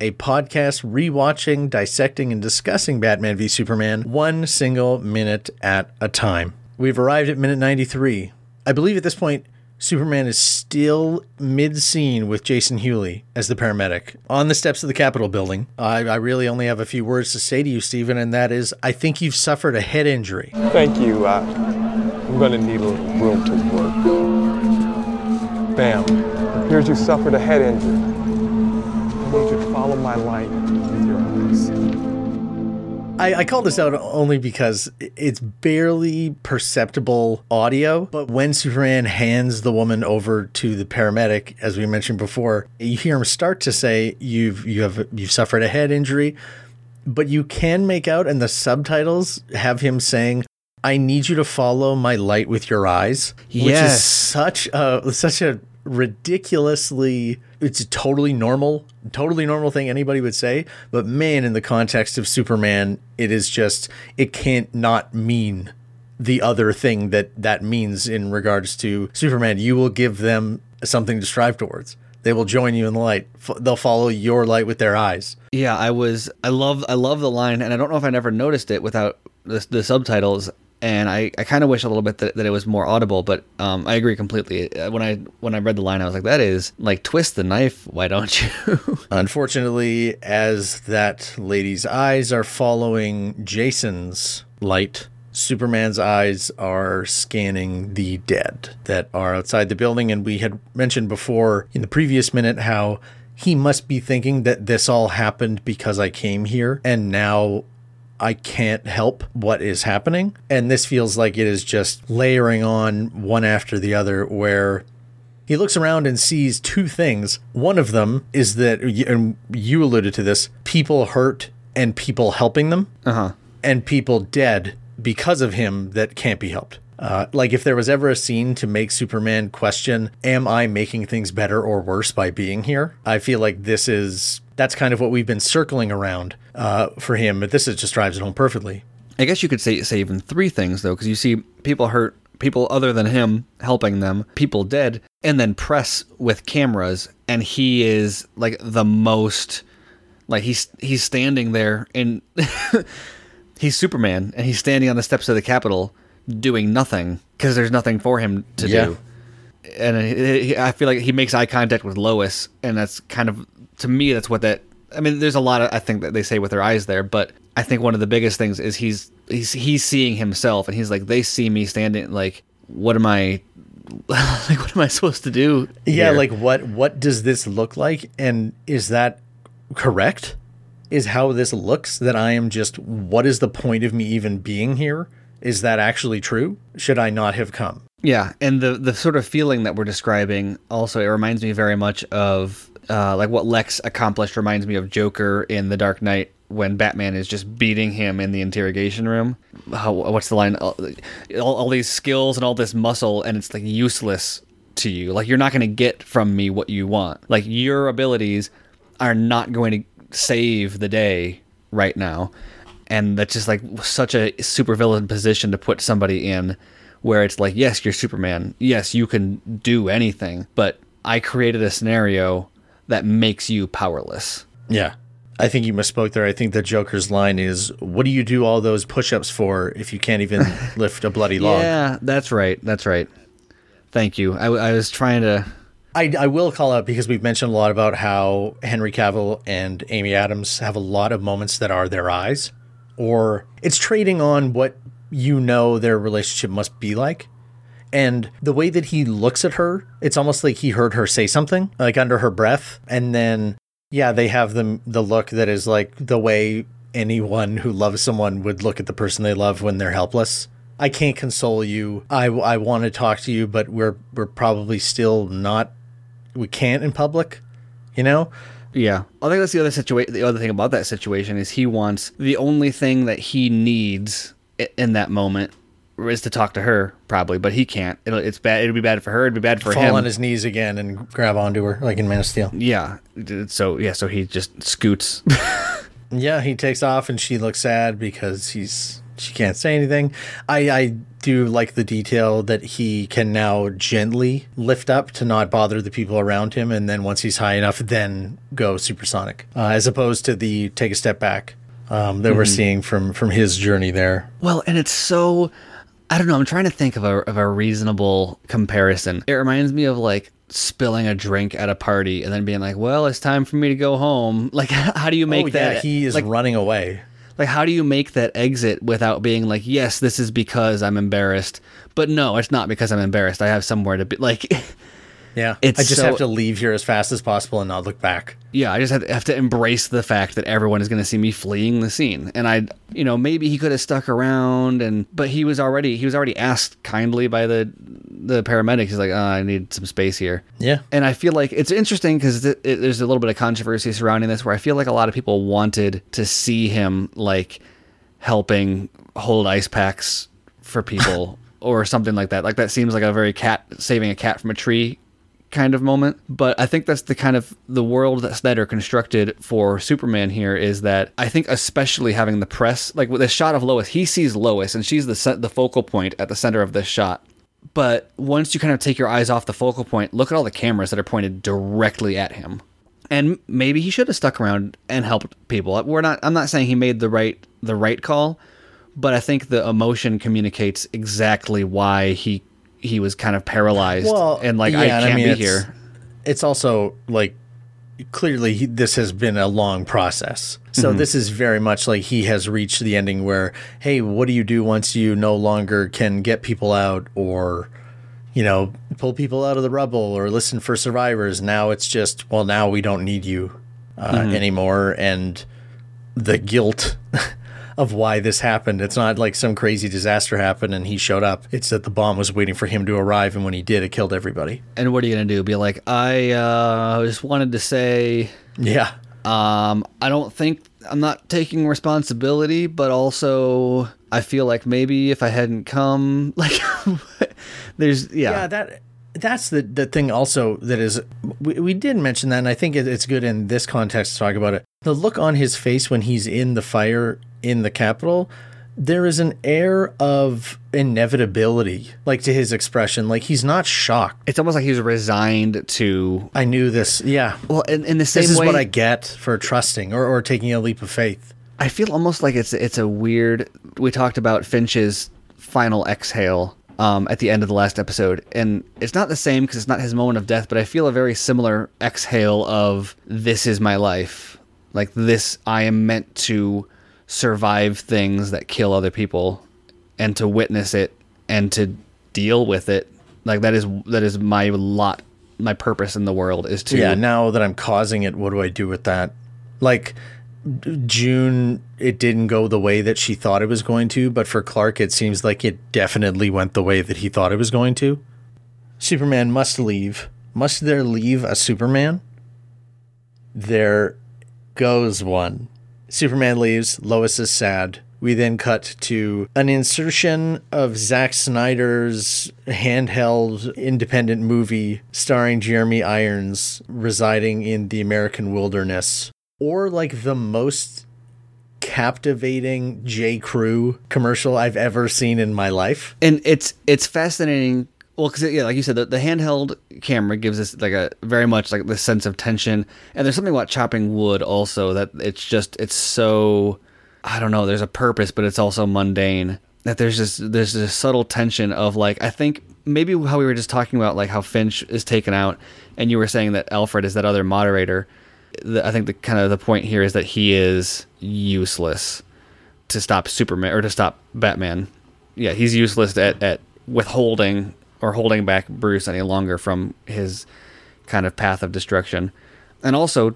a podcast rewatching, dissecting, and discussing Batman v Superman one single minute at a time. We've arrived at minute 93. I believe at this point, Superman is still mid scene with Jason Hewley as the paramedic on the steps of the Capitol building. I, I really only have a few words to say to you, Stephen, and that is I think you've suffered a head injury. Thank you. Uh, I'm going to need a little room to work. Bam. It appears you suffered a head injury. Follow my light with your eyes. I, I call this out only because it's barely perceptible audio, but when Superman hands the woman over to the paramedic, as we mentioned before, you hear him start to say, "You've you have you've suffered a head injury," but you can make out, and the subtitles have him saying. I need you to follow my light with your eyes, which is such a such a ridiculously it's a totally normal totally normal thing anybody would say but man in the context of superman it is just it can't not mean the other thing that that means in regards to superman you will give them something to strive towards they will join you in the light F- they'll follow your light with their eyes Yeah, I was. I love. I love the line, and I don't know if I never noticed it without the, the subtitles. And I, I kind of wish a little bit that, that it was more audible, but um, I agree completely. Uh, When I when I read the line, I was like, "That is like twist the knife. Why don't you?" Unfortunately, as that lady's eyes are following Jason's light, Superman's eyes are scanning the dead that are outside the building. And we had mentioned before in the previous minute how he must be thinking that this all happened because I came here and now I can't help what is happening. And this feels like it is just layering on one after the other, where he looks around and sees two things. One of them is that, and you alluded to this people hurt and people helping them, uh-huh. and people dead because of him that can't be helped. Uh, like if there was ever a scene to make Superman question, "Am I making things better or worse by being here?" I feel like this is that's kind of what we've been circling around uh, for him, but this is just drives it home perfectly. I guess you could say say even three things though, because you see people hurt, people other than him helping them, people dead, and then press with cameras, and he is like the most, like he's he's standing there and he's Superman, and he's standing on the steps of the Capitol doing nothing because there's nothing for him to Yeah. do. And I feel like he makes eye contact with Lois, and that's kind of to me that's what that. I mean, there's a lot of I think that they say with their eyes there, but I think one of the biggest things is he's he's he's seeing himself, and he's like, they see me standing. Like, what am I? like, what am I supposed to do? Yeah, here? like what what does this look like and is that correct? Is how this looks that I am just what is the point of me even being here? Is that actually true? Should I not have come? Yeah, and the the sort of feeling that we're describing also it reminds me very much of uh, like what Lex accomplished reminds me of Joker in The Dark Knight when Batman is just beating him in the interrogation room. How, what's the line? All, all, these skills and all this muscle, and it's like useless to you. Like you're not going to get from me what you want. Like your abilities are not going to save the day right now and that's just like such a supervillain position to put somebody in where it's like yes you're superman yes you can do anything but i created a scenario that makes you powerless Yeah. I think you misspoke there. I think the Joker's line is, "What do you do all those push-ups for if you can't even lift a bloody log?" yeah that's right that's right thank you i, I was trying to I, I will call out because we've mentioned a lot about how Henry Cavill and Amy Adams have a lot of moments that are their eyes, or it's trading on what you know their relationship must be like. And the way that he looks at her, it's almost like he heard her say something, like under her breath. And then, yeah, they have the, the look that is like the way anyone who loves someone would look at the person they love when they're helpless. I can't console you. I, I want to talk to you, but we're we're probably still not. We can't in public, you know. Yeah, I think that's the other situation. The other thing about that situation is he wants the only thing that he needs in that moment is to talk to her probably, but he can't. It'll, it's bad. It'd be bad for her. It'd be bad for Fall him. Fall on his knees again and grab onto her like in Man of Steel. yeah. So yeah. So he just scoots. Yeah, he takes off and she looks sad because he's she can't say anything. I I do like the detail that he can now gently lift up to not bother the people around him, and then once he's high enough, then go supersonic, uh, as opposed to the take a step back um, that we're seeing from from his journey there. Well, and it's so I don't know, I'm trying to think of a of a reasonable comparison. It reminds me of like spilling a drink at a party and then being like, "Well, it's time for me to go home." Like how do you make oh that yeah, he is like running away. like how do you make that exit without being like, "Yes, this is because I'm embarrassed." But no, it's not because I'm embarrassed. I have somewhere to be like Yeah, It's I just so- have to leave here as fast as possible and not look back. yeah, I just have to, have to embrace the fact that everyone is going to see me fleeing the scene. And I, you know, maybe he could have stuck around, and but he was already he was already asked kindly by the the paramedics. He's like, oh, I need some space here. Yeah. And I feel like it's interesting because th- there's a little bit of controversy surrounding this, where I feel like a lot of people wanted to see him like helping hold ice packs for people or something like that. Like that seems like a very cat saving a cat from a tree kind of moment. But I think that's the kind of the world that Snyder constructed for Superman here is that I think especially having the press like with the shot of Lois, he sees Lois and she's the the focal point at the center of this shot. But once you kind of take your eyes off the focal point, look at all the cameras that are pointed directly at him. And maybe he should have stuck around and helped people. We're not I'm not saying he made the right the right call, but I think the emotion communicates exactly why he he was kind of paralyzed and like I yeah, and can't be it's- here. It's also like clearly he, this has been a long process. Mm-hmm. So this is very much like he has reached the ending where, hey, what do you do once you no longer can get people out or, you know, pull people out of the rubble or listen for survivors? Now it's just, well, now we don't need you uh, Mm-hmm. anymore, and the guilt. Of why this happened. It's not like some crazy disaster happened and he showed up. It's that the bomb was waiting for him to arrive, and when he did, it killed everybody. And what are you gonna do? Be like, I uh, just wanted to say, Yeah. um, I don't think I'm not taking responsibility, but also I feel like maybe if I hadn't come, like, there's yeah, yeah that that's the the thing also that is we, we did mention that and i think it, it's good in this context to talk about it the look on his face when he's in the fire in the capitol there is an air of inevitability like to his expression like he's not shocked it's almost like he was resigned to. i knew this yeah Well, in, in the same this is way, what i get for trusting or, or taking a leap of faith I feel almost like it's it's a weird. We talked about Finch's final exhale um, at the end of the last episode, and it's not the same because it's not his moment of death, but I feel a very similar exhale of "This is my life." Like this, I am meant to survive things that kill other people, and to witness it and to deal with it. Like that is that is my lot. My purpose in the world is to yeah now that i'm causing it what do i do with that like june it didn't go the way that she thought it was going to but for clark it seems like it definitely went the way that he thought it was going to superman must leave must there leave a superman there goes one superman leaves lois is sad we then cut to an insertion of Zack Snyder's handheld independent movie starring Jeremy Irons residing in the American wilderness, or like the most captivating J. Crew commercial I've ever seen in my life. and it's it's fascinating well because yeah like you said the, the handheld camera gives us like a very much like this sense of tension and there's something about chopping wood also that it's just it's so i don't know there's a purpose but it's also mundane that there's this there's this subtle tension of like i think maybe how we were just talking about like how finch is taken out and you were saying that alfred is that other moderator the, i think the kind of the point here is that he is useless to stop Superman or to stop Batman. Yeah, he's useless at, at withholding or holding back Bruce any longer from his kind of path of destruction. And also,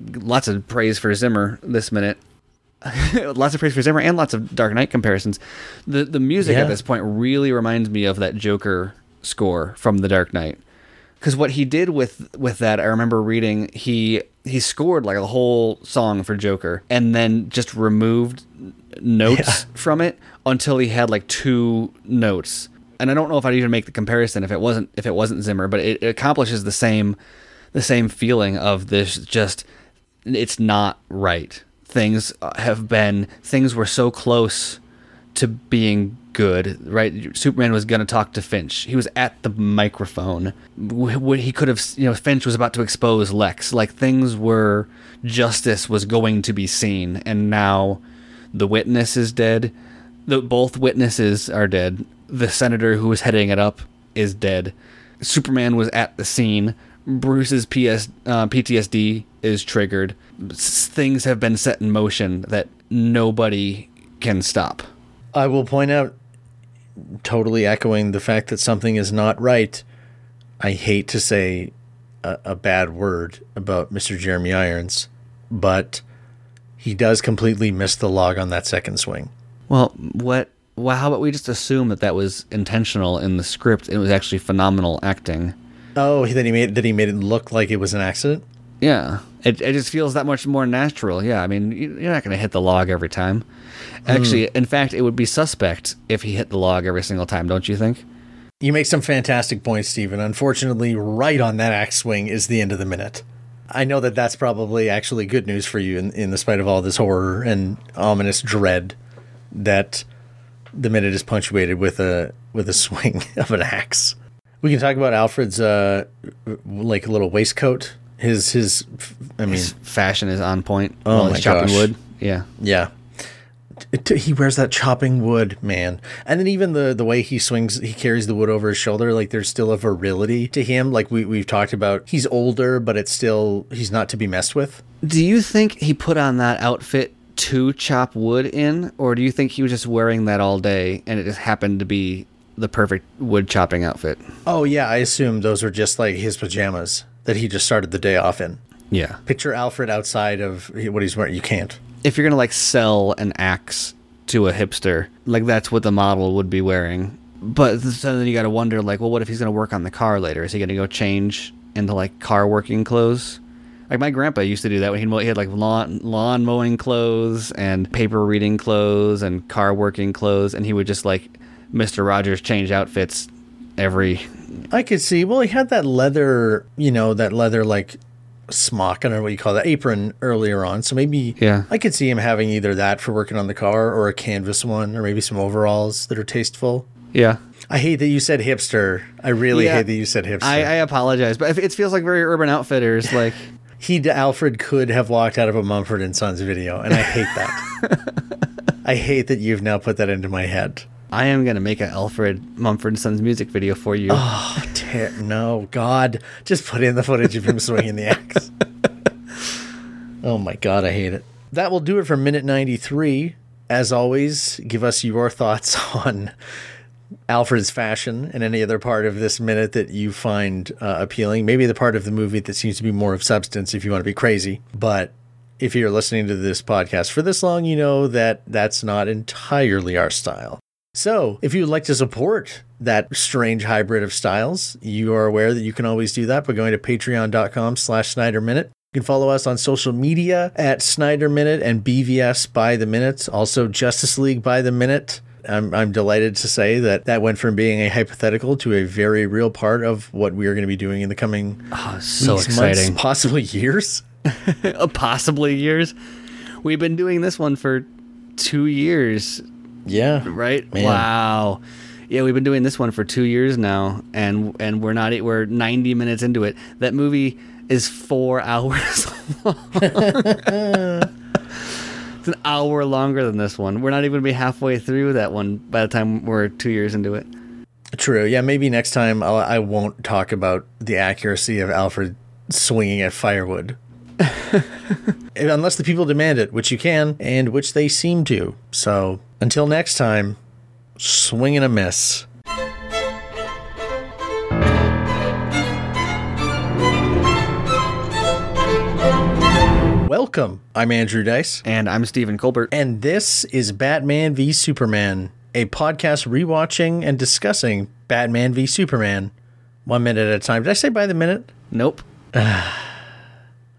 lots of praise for Zimmer this minute. lots of praise for Zimmer and lots of Dark Knight comparisons. The the music Yeah. at this point really reminds me of that Joker score from The Dark Knight. Because what he did with with that, I remember reading he he scored like a whole song for Joker, and then just removed notes from it until he had like two notes. And I don't know if I'd even make the comparison if it wasn't if it wasn't Zimmer, but it, it accomplishes the same the same feeling of this just it's not right. Things uh, have been things were so close to being good, right? Superman was going to talk to Finch. He was at the microphone. He could have, you know, Finch was about to expose Lex. Like things were, justice was going to be seen, and now the witness is dead. The both witnesses are dead. The senator who was heading it up is dead. Superman was at the scene. Bruce's PS, uh, PTSD is triggered. S- Things have been set in motion that nobody can stop. I will point out, totally echoing the fact that something is not right. I hate to say a, a bad word about Mr. Jeremy Irons, but he does completely miss the log on that second swing. Well, what? Well, how about we just assume that that was intentional in the script? It was actually phenomenal acting. Oh, that he made that he made it look like it was an accident. Yeah, it, it just feels that much more natural. Yeah, I mean, you- you're not going to hit the log every time. Actually, hmm. in fact, it would be suspect if he hit the log every single time, don't you think? You make some fantastic points, Stephen. Unfortunately, right on that axe swing is the end of the minute. I know that that's probably actually good news for you in, in the spite of all this horror and ominous dread that the minute is punctuated with a with a swing of an axe. We can talk about Alfred's uh like little waistcoat. His his I mean His fashion is on point. Oh my chopping gosh. wood. Yeah. Yeah. It- he wears that chopping wood, man. And then even the the way he swings, he carries the wood over his shoulder. Like there's still a virility to him. Like we we've talked about, he's older, but it's still he's not to be messed with. Do you think he put on that outfit to chop wood in, or do you think he was just wearing that all day and it just happened to be the perfect wood chopping outfit? Oh yeah, I assume those were just like his pajamas that he just started the day off in. Yeah. Picture Alfred outside of what he's wearing. You can't. If you're gonna like sell an axe to a hipster, like that's what the model would be wearing. But so then you got to wonder, like, well, what if he's gonna work on the car later? Is he gonna go change into like car working clothes? Like my grandpa used to do that when he had like lawn lawn mowing clothes and paper reading clothes and car working clothes, and he would just like Mister Rogers change outfits every. I could see. Well, he had that leather, you know, that leather like smock, I don't know what you call that apron earlier on. So maybe Yeah. I could see him having either that for working on the car or a canvas one, or maybe some overalls that are tasteful. Yeah, I hate that you said hipster. I really Yeah. hate that you said hipster. I, I apologize, but it feels like very Urban Outfitters. Like, he Alfred could have walked out of a Mumford and Sons video, and I hate that. I hate that you've now put that into my head. I am gonna make an Alfred Mumford and Sons music video for you. Oh, Ter- no, God, just put in the footage of him swinging the axe. oh my God, I hate it. That will do it for minute 93. As always, give us your thoughts on Alfred's fashion and any other part of this minute that you find uh, appealing. Maybe the part of the movie that seems to be more of substance if you want to be crazy. But if you're listening to this podcast for this long, you know that that's not entirely our style. So, if you would like to support that strange hybrid of styles, you are aware that you can always do that by going to patreon.com slash Snyder Minute. You can follow us on social media at Snyder Minute and BVS by the minute, also Justice League by the minute. I'm, I'm delighted to say that that went from being a hypothetical to a very real part of what we are going to be doing in the coming Oh, so weeks, exciting. months, possibly years. Possibly years. We've been doing this one for two years, Yeah. right? Man. Wow. Yeah, we've been doing this one for two years now, and and we're not we're ninety minutes into it. That movie is four hours long. it's an hour longer than this one. We're not even gonna be halfway through that one by the time we're two years into it. True. Yeah, maybe next time I'll, I won't talk about the accuracy of Alfred swinging at firewood. Unless the people demand it, which you can, and which they seem to. So until next time, swing and a miss. Welcome. I'm Andrew Dice. And I'm Stephen Colbert. And this is Batman v Superman, a podcast rewatching and discussing Batman v Superman one minute at a time. Did I say by the minute? Nope.